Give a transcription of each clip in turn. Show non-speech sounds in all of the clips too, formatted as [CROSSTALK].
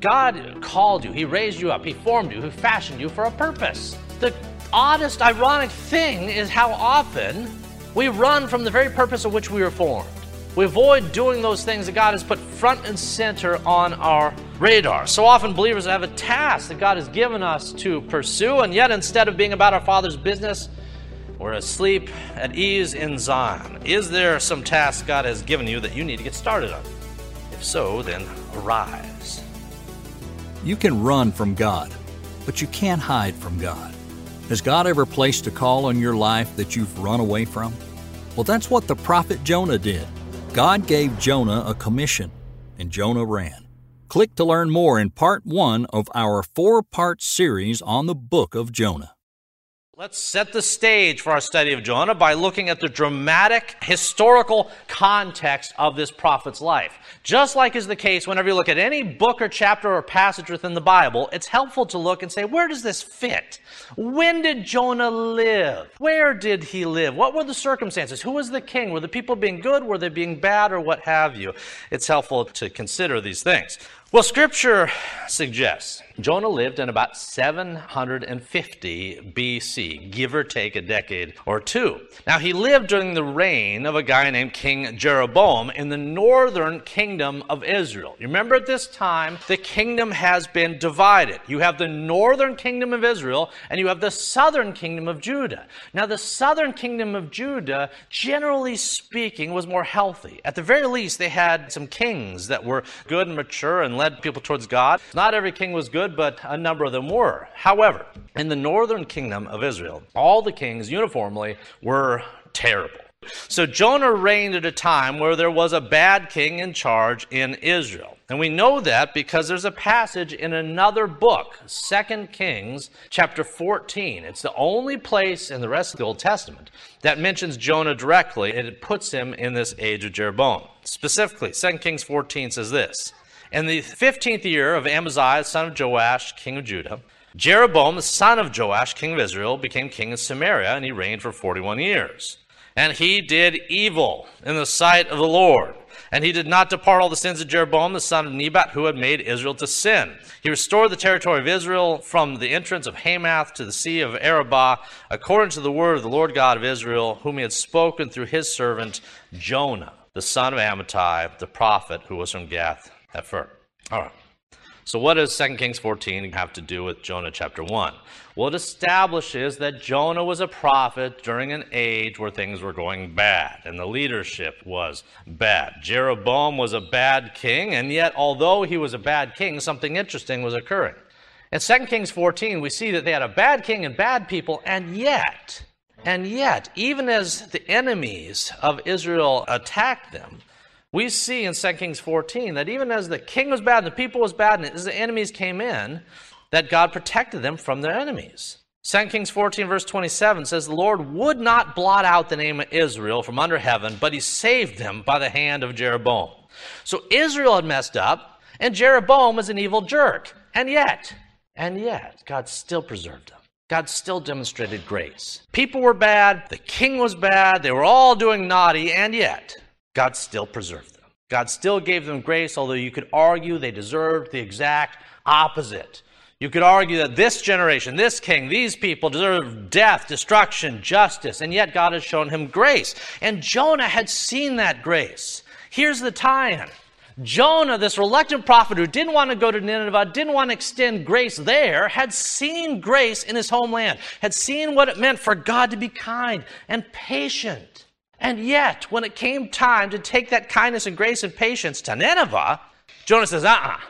God called you, He raised you up, He formed you, He fashioned you for a purpose. The oddest, ironic thing is how often we run from the very purpose of which we were formed. We avoid doing those things that God has put front and center on our radar. So often, believers have a task that God has given us to pursue, and yet instead of being about our Father's business, we're asleep at ease in Zion. Is there some task God has given you that you need to get started on? If so, then arise. You can run from God, but you can't hide from God. Has God ever placed a call on your life that you've run away from? Well, that's what the prophet Jonah did. God gave Jonah a commission, and Jonah ran. Click to learn more in part one of our four part series on the book of Jonah. Let's set the stage for our study of Jonah by looking at the dramatic historical context of this prophet's life. Just like is the case whenever you look at any book or chapter or passage within the Bible, it's helpful to look and say, where does this fit? When did Jonah live? Where did he live? What were the circumstances? Who was the king? Were the people being good? Were they being bad? Or what have you? It's helpful to consider these things. Well, Scripture suggests Jonah lived in about 750 BC, give or take a decade or two. Now, he lived during the reign of a guy named King Jeroboam in the northern kingdom of Israel. You remember at this time, the kingdom has been divided. You have the northern kingdom of Israel and you have the southern kingdom of Judah. Now, the southern kingdom of Judah, generally speaking, was more healthy. At the very least, they had some kings that were good and mature and led people towards God. Not every king was good, but a number of them were. However, in the northern kingdom of Israel, all the kings uniformly were terrible. So Jonah reigned at a time where there was a bad king in charge in Israel. And we know that because there's a passage in another book, 2 Kings chapter 14. It's the only place in the rest of the Old Testament that mentions Jonah directly, and it puts him in this age of Jeroboam. Specifically, 2 Kings 14 says this in the 15th year of Amaziah, son of Joash, king of Judah, Jeroboam, son of Joash, king of Israel, became king of Samaria, and he reigned for 41 years. And he did evil in the sight of the Lord. And he did not depart all the sins of Jeroboam, the son of Nebat, who had made Israel to sin. He restored the territory of Israel from the entrance of Hamath to the sea of Arabah, according to the word of the Lord God of Israel, whom he had spoken through his servant Jonah, the son of Amittai, the prophet who was from Gath Hepher. All right. So, what does 2 Kings 14 have to do with Jonah chapter 1? Well, it establishes that Jonah was a prophet during an age where things were going bad and the leadership was bad. Jeroboam was a bad king, and yet, although he was a bad king, something interesting was occurring. In 2 Kings 14, we see that they had a bad king and bad people, and yet, and yet, even as the enemies of Israel attacked them, we see in 2 Kings 14 that even as the king was bad and the people was bad and as the enemies came in, that God protected them from their enemies. 2 Kings 14, verse 27 says, The Lord would not blot out the name of Israel from under heaven, but he saved them by the hand of Jeroboam. So Israel had messed up, and Jeroboam was an evil jerk. And yet, and yet, God still preserved them. God still demonstrated grace. People were bad, the king was bad, they were all doing naughty, and yet, God still preserved them. God still gave them grace, although you could argue they deserved the exact opposite. You could argue that this generation, this king, these people deserve death, destruction, justice, and yet God has shown him grace. And Jonah had seen that grace. Here's the tie in Jonah, this reluctant prophet who didn't want to go to Nineveh, didn't want to extend grace there, had seen grace in his homeland, had seen what it meant for God to be kind and patient and yet, when it came time to take that kindness and grace and patience to Nineveh, Jonah says, uh uh-uh. uh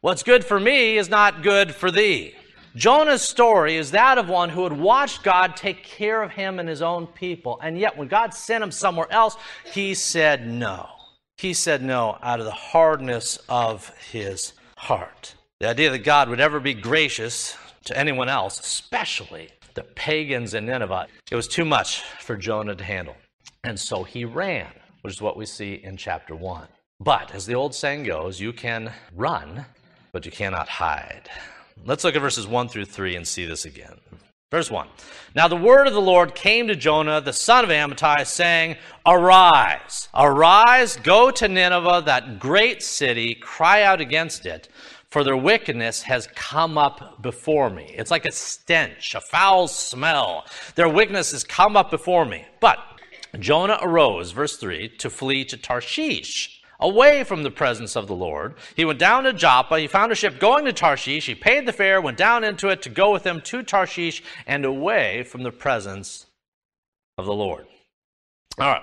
What's good for me is not good for thee. Jonah's story is that of one who had watched God take care of him and his own people. And yet, when God sent him somewhere else, he said no. He said no out of the hardness of his heart. The idea that God would ever be gracious to anyone else, especially the pagans in Nineveh, it was too much for Jonah to handle. And so he ran, which is what we see in chapter 1. But as the old saying goes, you can run, but you cannot hide. Let's look at verses 1 through 3 and see this again. Verse 1 Now the word of the Lord came to Jonah, the son of Amittai, saying, Arise, arise, go to Nineveh, that great city, cry out against it for their wickedness has come up before me. It's like a stench, a foul smell. Their wickedness has come up before me. But Jonah arose, verse 3, to flee to Tarshish, away from the presence of the Lord. He went down to Joppa. He found a ship going to Tarshish. He paid the fare, went down into it to go with them to Tarshish and away from the presence of the Lord. All right.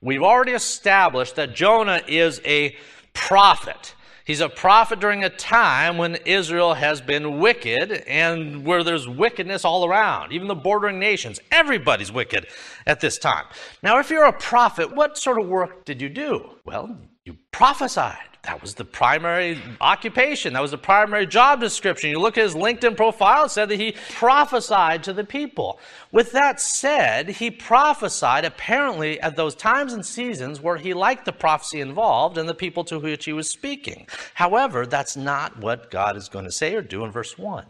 We've already established that Jonah is a prophet. He's a prophet during a time when Israel has been wicked and where there's wickedness all around, even the bordering nations. Everybody's wicked at this time. Now, if you're a prophet, what sort of work did you do? Well, you prophesied. That was the primary occupation. That was the primary job description. You look at his LinkedIn profile, it said that he prophesied to the people. With that said, he prophesied apparently at those times and seasons where he liked the prophecy involved and the people to which he was speaking. However, that's not what God is going to say or do in verse 1.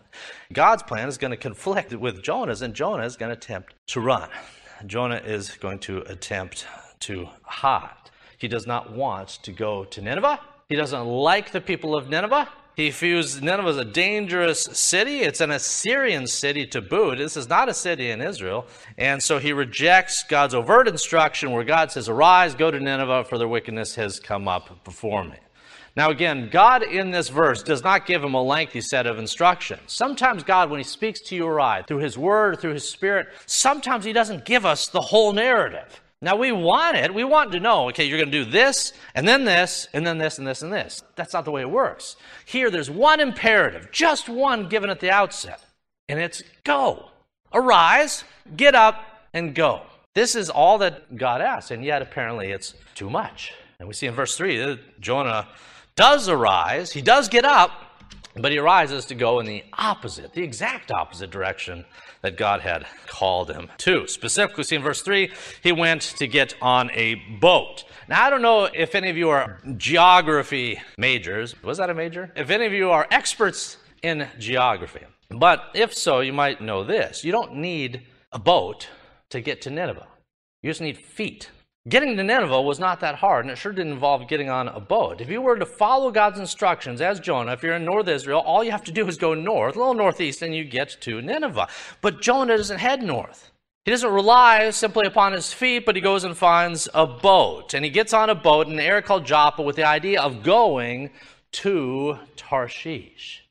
God's plan is going to conflict with Jonah's, and Jonah is going to attempt to run. Jonah is going to attempt to hide. He does not want to go to Nineveh. He doesn't like the people of Nineveh. He views Nineveh as a dangerous city. It's an Assyrian city to boot. This is not a city in Israel. And so he rejects God's overt instruction where God says, Arise, go to Nineveh, for their wickedness has come up before me. Now, again, God in this verse does not give him a lengthy set of instructions. Sometimes God, when he speaks to you or I, through his word, through his spirit, sometimes he doesn't give us the whole narrative. Now we want it. We want to know, okay, you're going to do this, and then this, and then this, and this, and this. That's not the way it works. Here, there's one imperative, just one given at the outset, and it's go. Arise, get up, and go. This is all that God asks, and yet apparently it's too much. And we see in verse 3 that Jonah does arise, he does get up, but he arises to go in the opposite, the exact opposite direction that God had called him to. Specifically, see in verse 3, he went to get on a boat. Now, I don't know if any of you are geography majors. Was that a major? If any of you are experts in geography. But if so, you might know this. You don't need a boat to get to Nineveh. You just need feet. Getting to Nineveh was not that hard, and it sure didn't involve getting on a boat. If you were to follow God's instructions as Jonah, if you're in North Israel, all you have to do is go north, a little northeast, and you get to Nineveh. But Jonah doesn't head north. He doesn't rely simply upon his feet, but he goes and finds a boat. And he gets on a boat in an area called Joppa with the idea of going to Tarshish.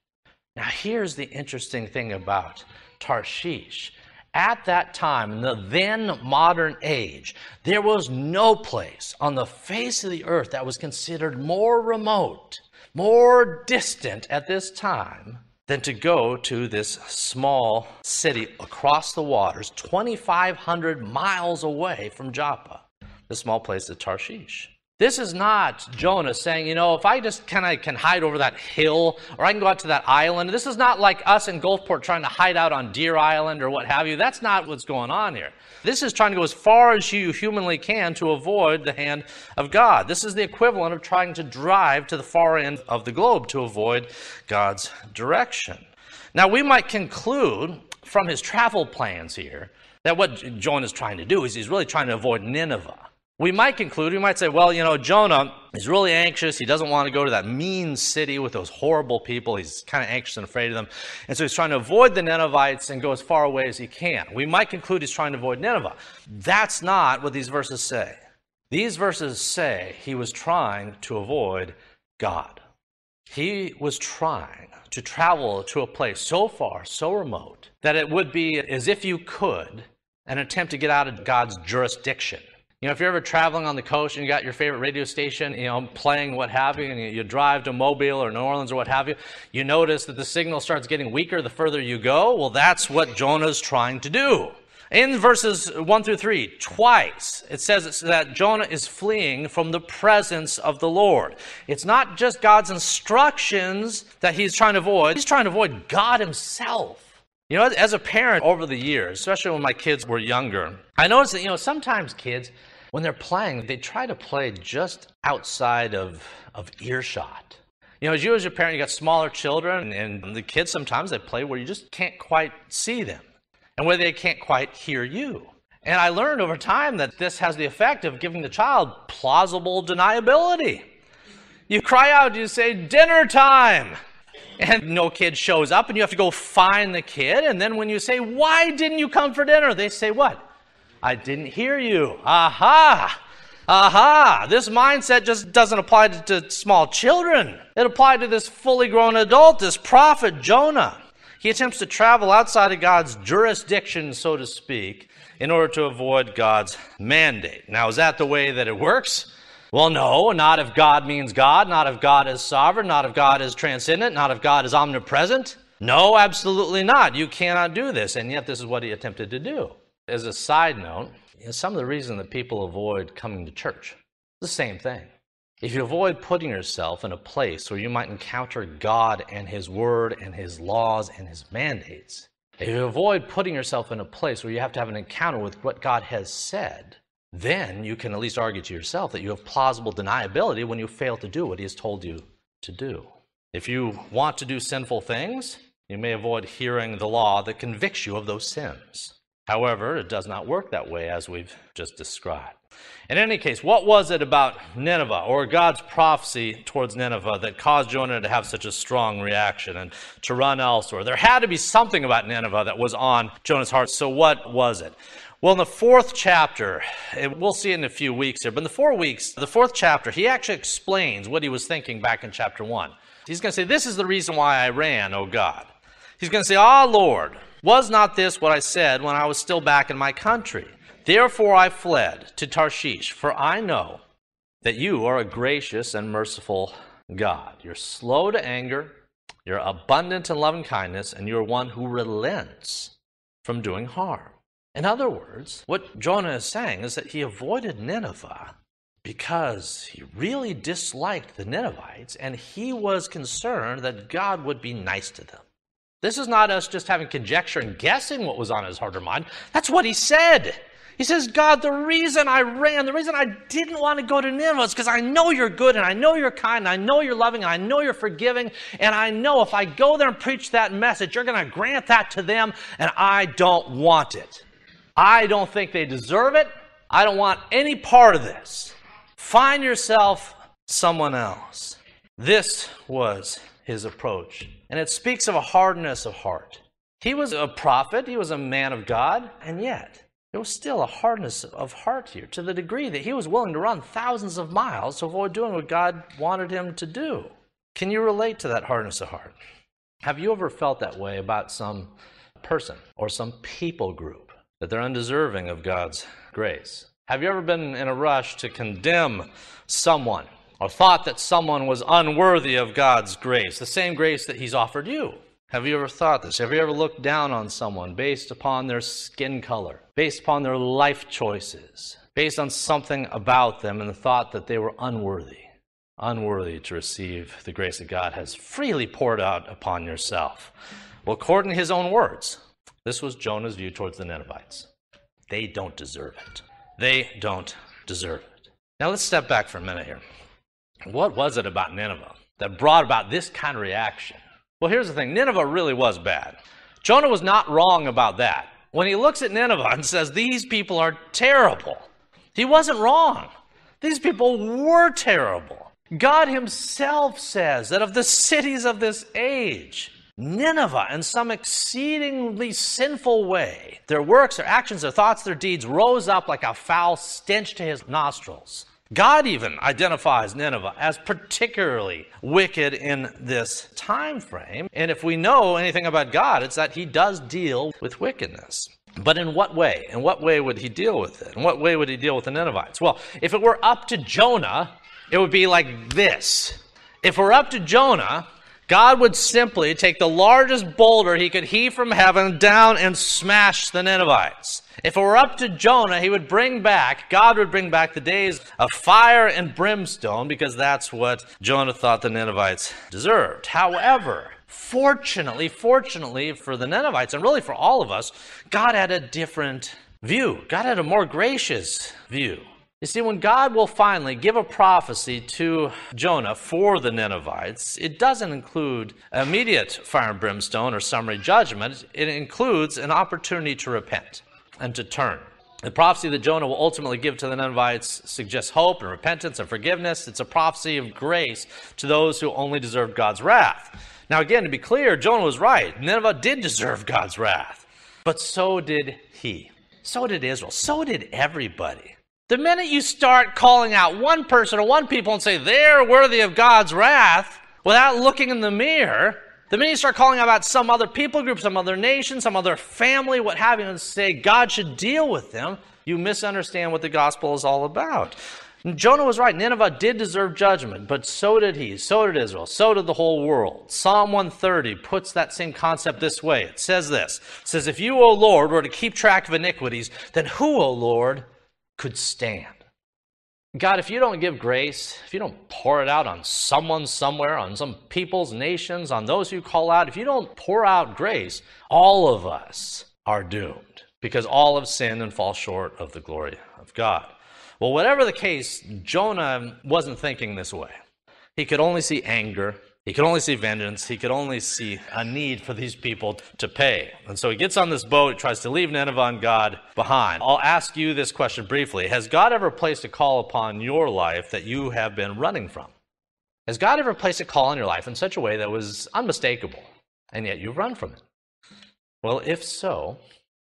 Now, here's the interesting thing about Tarshish at that time, in the then modern age, there was no place on the face of the earth that was considered more remote, more distant at this time than to go to this small city across the waters, 2,500 miles away from Joppa, the small place of Tarshish. This is not Jonah saying, you know, if I just kind of can hide over that hill or I can go out to that island. This is not like us in Gulfport trying to hide out on Deer Island or what have you. That's not what's going on here. This is trying to go as far as you humanly can to avoid the hand of God. This is the equivalent of trying to drive to the far end of the globe to avoid God's direction. Now, we might conclude from his travel plans here that what Jonah is trying to do is he's really trying to avoid Nineveh. We might conclude, we might say, well, you know, Jonah is really anxious. He doesn't want to go to that mean city with those horrible people. He's kind of anxious and afraid of them. And so he's trying to avoid the Ninevites and go as far away as he can. We might conclude he's trying to avoid Nineveh. That's not what these verses say. These verses say he was trying to avoid God. He was trying to travel to a place so far, so remote, that it would be as if you could an attempt to get out of God's jurisdiction. You know, if you're ever traveling on the coast and you got your favorite radio station, you know, playing what have you, and you, drive to Mobile or New Orleans or what have you, you notice that the signal starts getting weaker the further you go. Well, that's what Jonah's trying to do. In verses 1 through 3, twice it says that Jonah is fleeing from the presence of the Lord. It's not just God's instructions that he's trying to avoid, he's trying to avoid God himself. You know, as a parent over the years, especially when my kids were younger, I noticed that, you know, sometimes kids, when they're playing, they try to play just outside of, of earshot. You know, as you as a parent, you got smaller children, and, and the kids sometimes they play where you just can't quite see them, and where they can't quite hear you. And I learned over time that this has the effect of giving the child plausible deniability. You cry out, you say, dinner time. and no kid shows up, and you have to go find the kid. And then when you say, Why didn't you come for dinner? They say, What? I didn't hear you. Aha! Aha! This mindset just doesn't apply to, to small children. It applied to this fully grown adult, this prophet Jonah. He attempts to travel outside of God's jurisdiction, so to speak, in order to avoid God's mandate. Now, is that the way that it works? Well, no, not if God means God, not if God is sovereign, not if God is transcendent, not if God is omnipresent. No, absolutely not. You cannot do this. And yet, this is what he attempted to do. As a side note, you know, some of the reason that people avoid coming to church, the same thing. If you avoid putting yourself in a place where you might encounter God and His Word and His laws and His mandates, if you avoid putting yourself in a place where you have to have an encounter with what God has said, then you can at least argue to yourself that you have plausible deniability when you fail to do what He has told you to do. If you want to do sinful things, you may avoid hearing the law that convicts you of those sins. However, it does not work that way as we've just described. In any case, what was it about Nineveh or God's prophecy towards Nineveh that caused Jonah to have such a strong reaction and to run elsewhere? There had to be something about Nineveh that was on Jonah's heart. So, what was it? Well, in the fourth chapter, we'll see it in a few weeks here, but in the four weeks, the fourth chapter, he actually explains what he was thinking back in chapter one. He's going to say, This is the reason why I ran, O God. He's going to say, Ah, Lord, was not this what I said when I was still back in my country? Therefore I fled to Tarshish, for I know that you are a gracious and merciful God. You're slow to anger, you're abundant in loving kindness, and you're one who relents from doing harm. In other words, what Jonah is saying is that he avoided Nineveh because he really disliked the Ninevites and he was concerned that God would be nice to them. This is not us just having conjecture and guessing what was on his heart or mind. That's what he said. He says, God, the reason I ran, the reason I didn't want to go to Nineveh is because I know you're good and I know you're kind and I know you're loving and I know you're forgiving. And I know if I go there and preach that message, you're going to grant that to them and I don't want it. I don't think they deserve it. I don't want any part of this. Find yourself someone else. This was his approach. And it speaks of a hardness of heart. He was a prophet, he was a man of God, and yet there was still a hardness of heart here to the degree that he was willing to run thousands of miles to avoid doing what God wanted him to do. Can you relate to that hardness of heart? Have you ever felt that way about some person or some people group that they're undeserving of God's grace? Have you ever been in a rush to condemn someone or thought that someone was unworthy of God's grace, the same grace that He's offered you. Have you ever thought this? Have you ever looked down on someone based upon their skin color, based upon their life choices, based on something about them and the thought that they were unworthy, unworthy to receive the grace that God has freely poured out upon yourself? Well, according to his own words, this was Jonah's view towards the Ninevites. They don't deserve it. They don't deserve it. Now let's step back for a minute here. What was it about Nineveh that brought about this kind of reaction? Well, here's the thing Nineveh really was bad. Jonah was not wrong about that. When he looks at Nineveh and says, These people are terrible, he wasn't wrong. These people were terrible. God Himself says that of the cities of this age, Nineveh, in some exceedingly sinful way, their works, their actions, their thoughts, their deeds rose up like a foul stench to His nostrils. God even identifies Nineveh as particularly wicked in this time frame. And if we know anything about God, it's that he does deal with wickedness. But in what way? In what way would he deal with it? In what way would he deal with the Ninevites? Well, if it were up to Jonah, it would be like this. If we're up to Jonah, God would simply take the largest boulder he could heave from heaven down and smash the Ninevites. If it were up to Jonah, he would bring back, God would bring back the days of fire and brimstone because that's what Jonah thought the Ninevites deserved. However, fortunately, fortunately for the Ninevites and really for all of us, God had a different view. God had a more gracious view. You see, when God will finally give a prophecy to Jonah for the Ninevites, it doesn't include immediate fire and brimstone or summary judgment. It includes an opportunity to repent and to turn. The prophecy that Jonah will ultimately give to the Ninevites suggests hope and repentance and forgiveness. It's a prophecy of grace to those who only deserve God's wrath. Now, again, to be clear, Jonah was right. Nineveh did deserve God's wrath. But so did he. So did Israel. So did everybody. The minute you start calling out one person or one people and say they're worthy of God's wrath without looking in the mirror, the minute you start calling about some other people group, some other nation, some other family, what have you, and say God should deal with them, you misunderstand what the gospel is all about. Jonah was right. Nineveh did deserve judgment, but so did he. So did Israel. So did the whole world. Psalm 130 puts that same concept this way. It says this. It says, If you, O Lord, were to keep track of iniquities, then who, O Lord, could stand? God, if you don't give grace, if you don't pour it out on someone somewhere, on some people's nations, on those you call out, if you don't pour out grace, all of us are doomed because all have sinned and fall short of the glory of God. Well, whatever the case, Jonah wasn't thinking this way. He could only see anger. He could only see vengeance. He could only see a need for these people to pay. And so he gets on this boat, tries to leave Nineveh and God behind. I'll ask you this question briefly Has God ever placed a call upon your life that you have been running from? Has God ever placed a call in your life in such a way that was unmistakable, and yet you've run from it? Well, if so,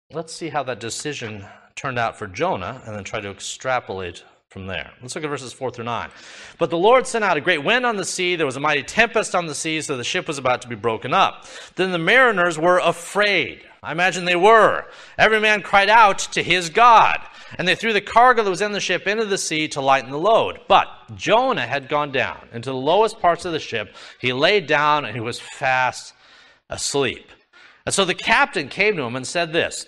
let's see how that decision turned out for Jonah and then try to extrapolate from there. Let's look at verses 4 through 9. But the Lord sent out a great wind on the sea. There was a mighty tempest on the sea, so the ship was about to be broken up. Then the mariners were afraid. I imagine they were. Every man cried out to his God. And they threw the cargo that was in the ship into the sea to lighten the load. But Jonah had gone down into the lowest parts of the ship. He lay down and he was fast asleep. And so the captain came to him and said this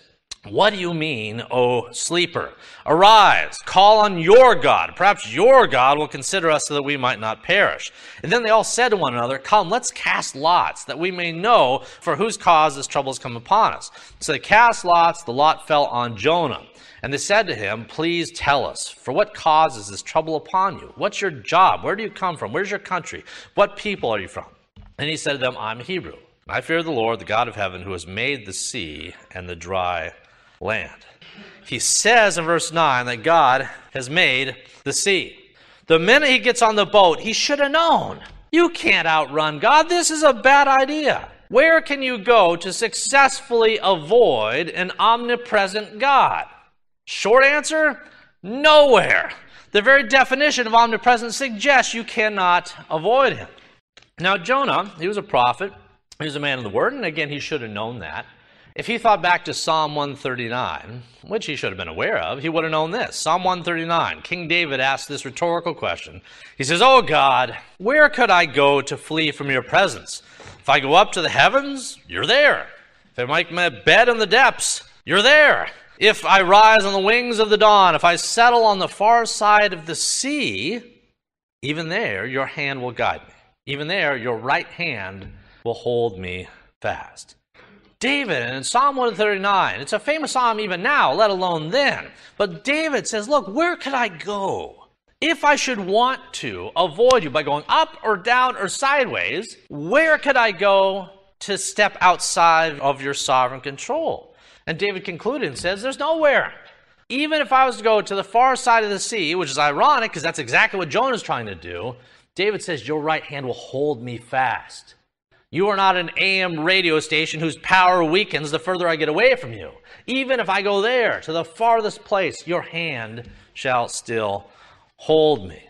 what do you mean, O sleeper? Arise, call on your God. Perhaps your God will consider us so that we might not perish. And then they all said to one another, Come, let's cast lots, that we may know for whose cause this trouble has come upon us. So they cast lots, the lot fell on Jonah. And they said to him, Please tell us, for what cause is this trouble upon you? What's your job? Where do you come from? Where's your country? What people are you from? And he said to them, I'm a Hebrew. I fear the Lord, the God of heaven, who has made the sea and the dry land. He says in verse 9 that God has made the sea. The minute he gets on the boat, he should have known. You can't outrun God. This is a bad idea. Where can you go to successfully avoid an omnipresent God? Short answer nowhere. The very definition of omnipresent suggests you cannot avoid him. Now, Jonah, he was a prophet, he was a man of the word, and again, he should have known that. If he thought back to Psalm 139, which he should have been aware of, he would have known this. Psalm 139, King David asked this rhetorical question. He says, Oh God, where could I go to flee from your presence? If I go up to the heavens, you're there. If I make my bed in the depths, you're there. If I rise on the wings of the dawn, if I settle on the far side of the sea, even there your hand will guide me. Even there your right hand will hold me fast. David in Psalm 139. It's a famous psalm even now, let alone then. But David says, Look, where could I go? If I should want to avoid you by going up or down or sideways, where could I go to step outside of your sovereign control? And David concluded and says, There's nowhere. Even if I was to go to the far side of the sea, which is ironic because that's exactly what Jonah's trying to do, David says, Your right hand will hold me fast. You are not an AM radio station whose power weakens the further I get away from you. Even if I go there, to the farthest place, your hand shall still hold me.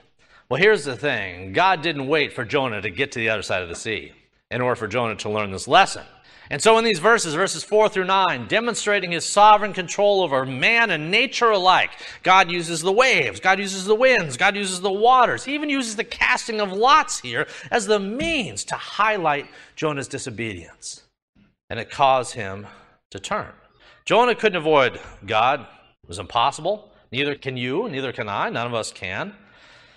Well, here's the thing God didn't wait for Jonah to get to the other side of the sea in order for Jonah to learn this lesson. And so, in these verses, verses 4 through 9, demonstrating his sovereign control over man and nature alike, God uses the waves, God uses the winds, God uses the waters. He even uses the casting of lots here as the means to highlight Jonah's disobedience. And it caused him to turn. Jonah couldn't avoid God, it was impossible. Neither can you, neither can I, none of us can.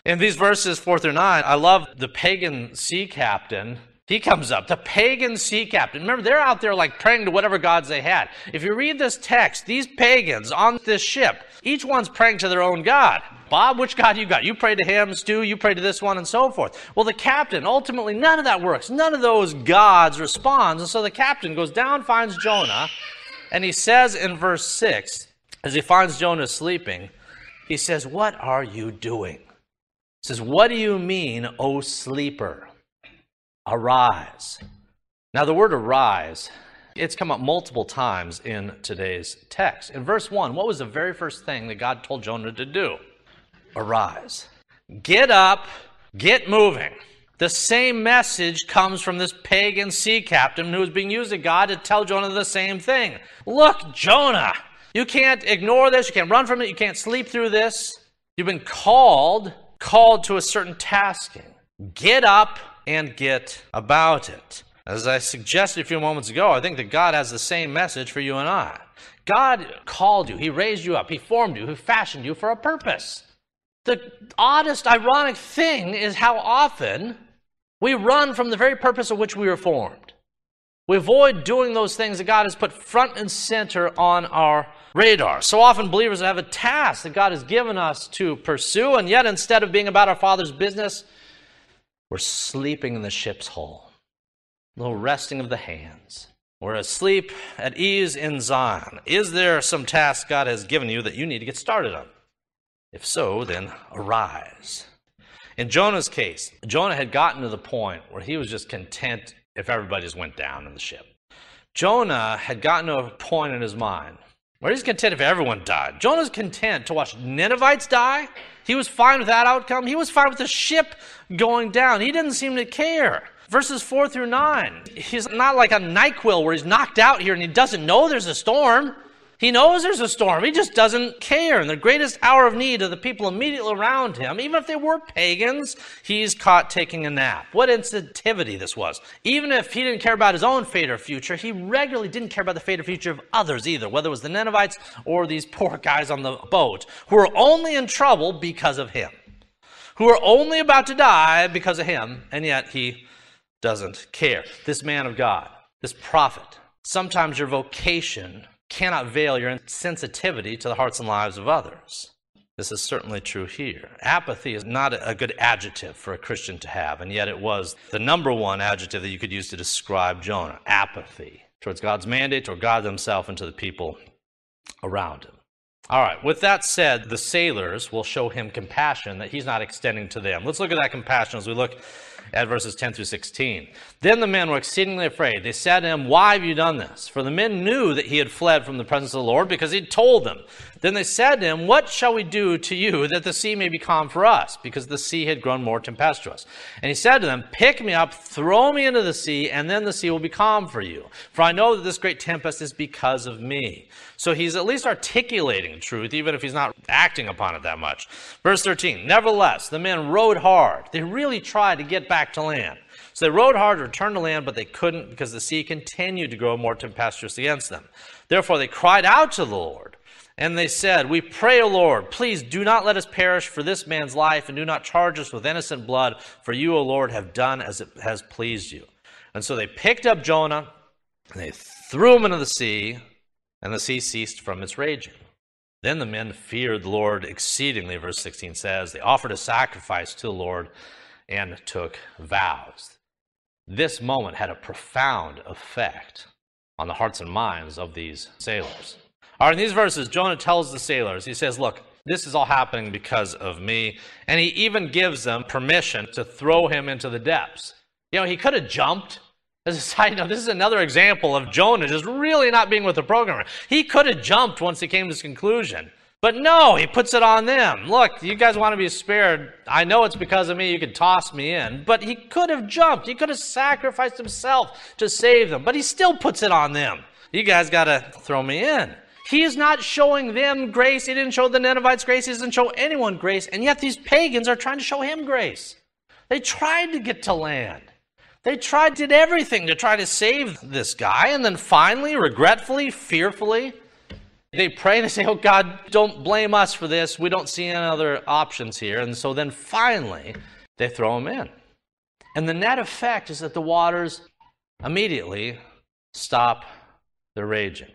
In these verses 4 through 9, I love the pagan sea captain he comes up, the pagan sea captain. Remember, they're out there like praying to whatever gods they had. If you read this text, these pagans on this ship, each one's praying to their own god. Bob, which god you got? You pray to him, Stu, you pray to this one, and so forth. Well, the captain, ultimately, none of that works. None of those gods responds. And so the captain goes down, finds Jonah, and he says in verse 6, as he finds Jonah sleeping, he says, What are you doing? He says, What do you mean, O sleeper? Arise, Now, the word arise, it's come up multiple times in today's text. In verse 1, what was the very first thing that God told Jonah to do? Arise. Get up, get moving. The same message comes from this pagan sea captain who is being used to God to tell Jonah the same thing. Look, Jonah, you can't ignore this, you can't run from it, you can't sleep through this. You've been called, called to a certain tasking. Get up and get about it. As I suggested a few moments ago, I think that God has the same message for you and I. God called you, He raised you up, He formed you, He fashioned you for a purpose. The oddest, ironic thing is how often we run from the very purpose of which we were formed. We avoid doing those things that God has put front and center on our radar. So often believers have a task that God has given us to pursue, and yet instead of being about our Father's business, we're sleeping in the ship's hull. Little resting of the hands. We're asleep at ease in Zion. Is there some task God has given you that you need to get started on? If so, then arise. In Jonah's case, Jonah had gotten to the point where he was just content if everybody just went down in the ship. Jonah had gotten to a point in his mind where he's content if everyone died. Jonah's content to watch Ninevites die. He was fine with that outcome. He was fine with the ship going down. He didn't seem to care. Verses 4 through 9. He's not like a NyQuil where he's knocked out here and he doesn't know there's a storm. He knows there's a storm. He just doesn't care. In the greatest hour of need of the people immediately around him, even if they were pagans, he's caught taking a nap. What insensitivity this was. Even if he didn't care about his own fate or future, he regularly didn't care about the fate or future of others either, whether it was the Ninevites or these poor guys on the boat who were only in trouble because of him, who were only about to die because of him, and yet he doesn't care. This man of God, this prophet, sometimes your vocation cannot veil your sensitivity to the hearts and lives of others. This is certainly true here. Apathy is not a good adjective for a Christian to have, and yet it was the number one adjective that you could use to describe Jonah apathy towards God's mandate, toward God Himself, and to the people around him. All right, with that said, the sailors will show him compassion that he's not extending to them. Let's look at that compassion as we look at verses 10 through 16. Then the men were exceedingly afraid. They said to him, Why have you done this? For the men knew that he had fled from the presence of the Lord because he'd told them. Then they said to him, What shall we do to you that the sea may be calm for us? Because the sea had grown more tempestuous. And he said to them, Pick me up, throw me into the sea, and then the sea will be calm for you. For I know that this great tempest is because of me. So he's at least articulating truth, even if he's not acting upon it that much. Verse 13 Nevertheless, the men rowed hard. They really tried to get back to land. So they rowed hard to return to land, but they couldn't because the sea continued to grow more tempestuous against them. Therefore, they cried out to the Lord. And they said, We pray, O Lord, please do not let us perish for this man's life, and do not charge us with innocent blood, for you, O Lord, have done as it has pleased you. And so they picked up Jonah, and they threw him into the sea, and the sea ceased from its raging. Then the men feared the Lord exceedingly, verse 16 says. They offered a sacrifice to the Lord and took vows. This moment had a profound effect on the hearts and minds of these sailors. All right, in these verses, Jonah tells the sailors, he says, Look, this is all happening because of me. And he even gives them permission to throw him into the depths. You know, he could have jumped. As a [LAUGHS] side note, this is another example of Jonah just really not being with the programmer. He could have jumped once he came to this conclusion. But no, he puts it on them. Look, you guys want to be spared. I know it's because of me. You could toss me in. But he could have jumped. He could have sacrificed himself to save them. But he still puts it on them. You guys got to throw me in. He's not showing them grace. He didn't show the Ninevites grace. He doesn't show anyone grace. And yet these pagans are trying to show him grace. They tried to get to land. They tried, did everything to try to save this guy. And then finally, regretfully, fearfully, they pray, and they say, Oh God, don't blame us for this. We don't see any other options here. And so then finally, they throw him in. And the net effect is that the waters immediately stop their raging.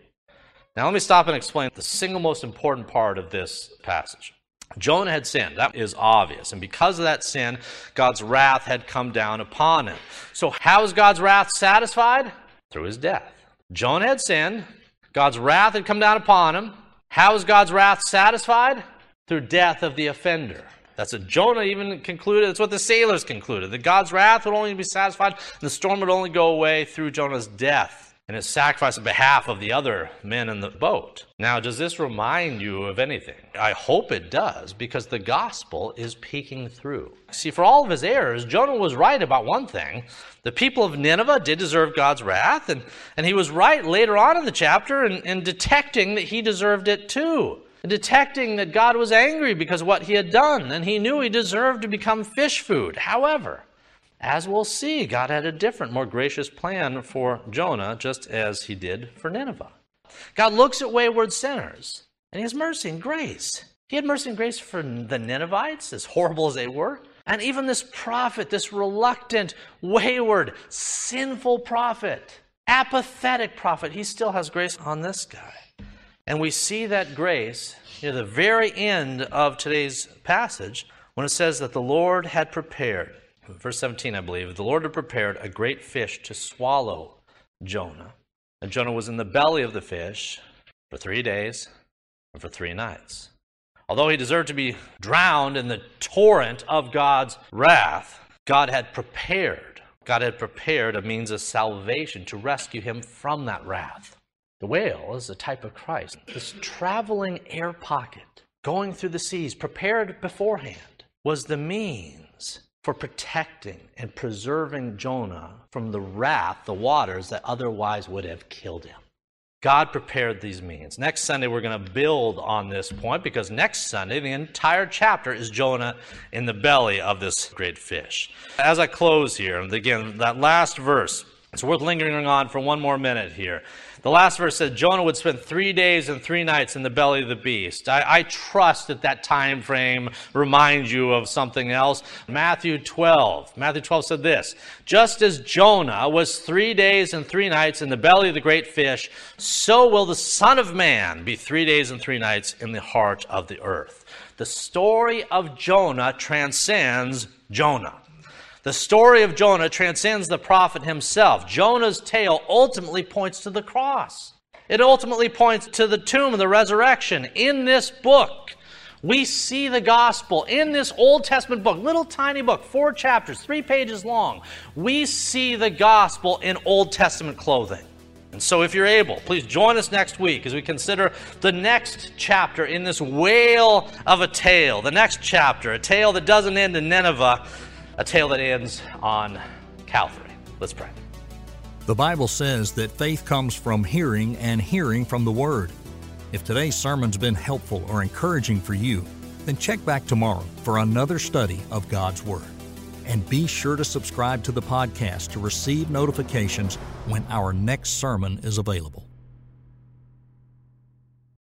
Now, let me stop and explain the single most important part of this passage. Jonah had sinned. That is obvious. And because of that sin, God's wrath had come down upon him. So, how is God's wrath satisfied? Through his death. Jonah had sinned. God's wrath had come down upon him. How is God's wrath satisfied? Through death of the offender. That's what Jonah even concluded. That's what the sailors concluded. That God's wrath would only be satisfied, and the storm would only go away through Jonah's death and his sacrifice on behalf of the other men in the boat. Now, does this remind you of anything? I hope it does, because the gospel is peeking through. See, for all of his errors, Jonah was right about one thing. The people of Nineveh did deserve God's wrath, and, and he was right later on in the chapter in, in detecting that he deserved it too. Detecting that God was angry because of what he had done, and he knew he deserved to become fish food. However, as we'll see, God had a different, more gracious plan for Jonah, just as he did for Nineveh. God looks at wayward sinners, and he has mercy and grace. He had mercy and grace for the Ninevites, as horrible as they were. And even this prophet, this reluctant, wayward, sinful prophet, apathetic prophet, he still has grace on this guy. And we see that grace near the very end of today's passage when it says that the Lord had prepared verse 17, I believe, the Lord had prepared a great fish to swallow Jonah. And Jonah was in the belly of the fish for three days and for three nights. Although he deserved to be drowned in the torrent of God's wrath, God had prepared, God had prepared a means of salvation to rescue him from that wrath. The whale is a type of Christ, this traveling air pocket going through the seas, prepared beforehand, was the means for protecting and preserving Jonah from the wrath, the waters that otherwise would have killed him. God prepared these means. Next Sunday, we're going to build on this point because next Sunday, the entire chapter is Jonah in the belly of this great fish. As I close here, and again, that last verse, it's worth lingering on for one more minute here. The last verse said Jonah would spend three days and three nights in the belly of the beast. I, I, trust that that time frame reminds you of something else. Matthew 12. Matthew 12 said this Just as Jonah was three days and three nights in the belly of the great fish, so will the Son of Man be three days and three nights in the heart of the earth. The story of Jonah transcends Jonah. The story of Jonah transcends the prophet himself. Jonah's tale ultimately points to the cross. It ultimately points to the tomb and the resurrection. In this book, we see the gospel in this Old Testament book, little tiny book, four chapters, three pages long. We see the gospel in Old Testament clothing. And so, if you're able, please join us next week as we consider the next chapter in this whale of a tale. The next chapter, a tale that doesn't end in Nineveh, a tale that ends on Calvary. Let's pray. The Bible says that faith comes from hearing and hearing from the Word. If today's sermon's been helpful or encouraging for you, then check back tomorrow for another study of God's Word. And be sure to subscribe to the podcast to receive notifications when our next sermon is available.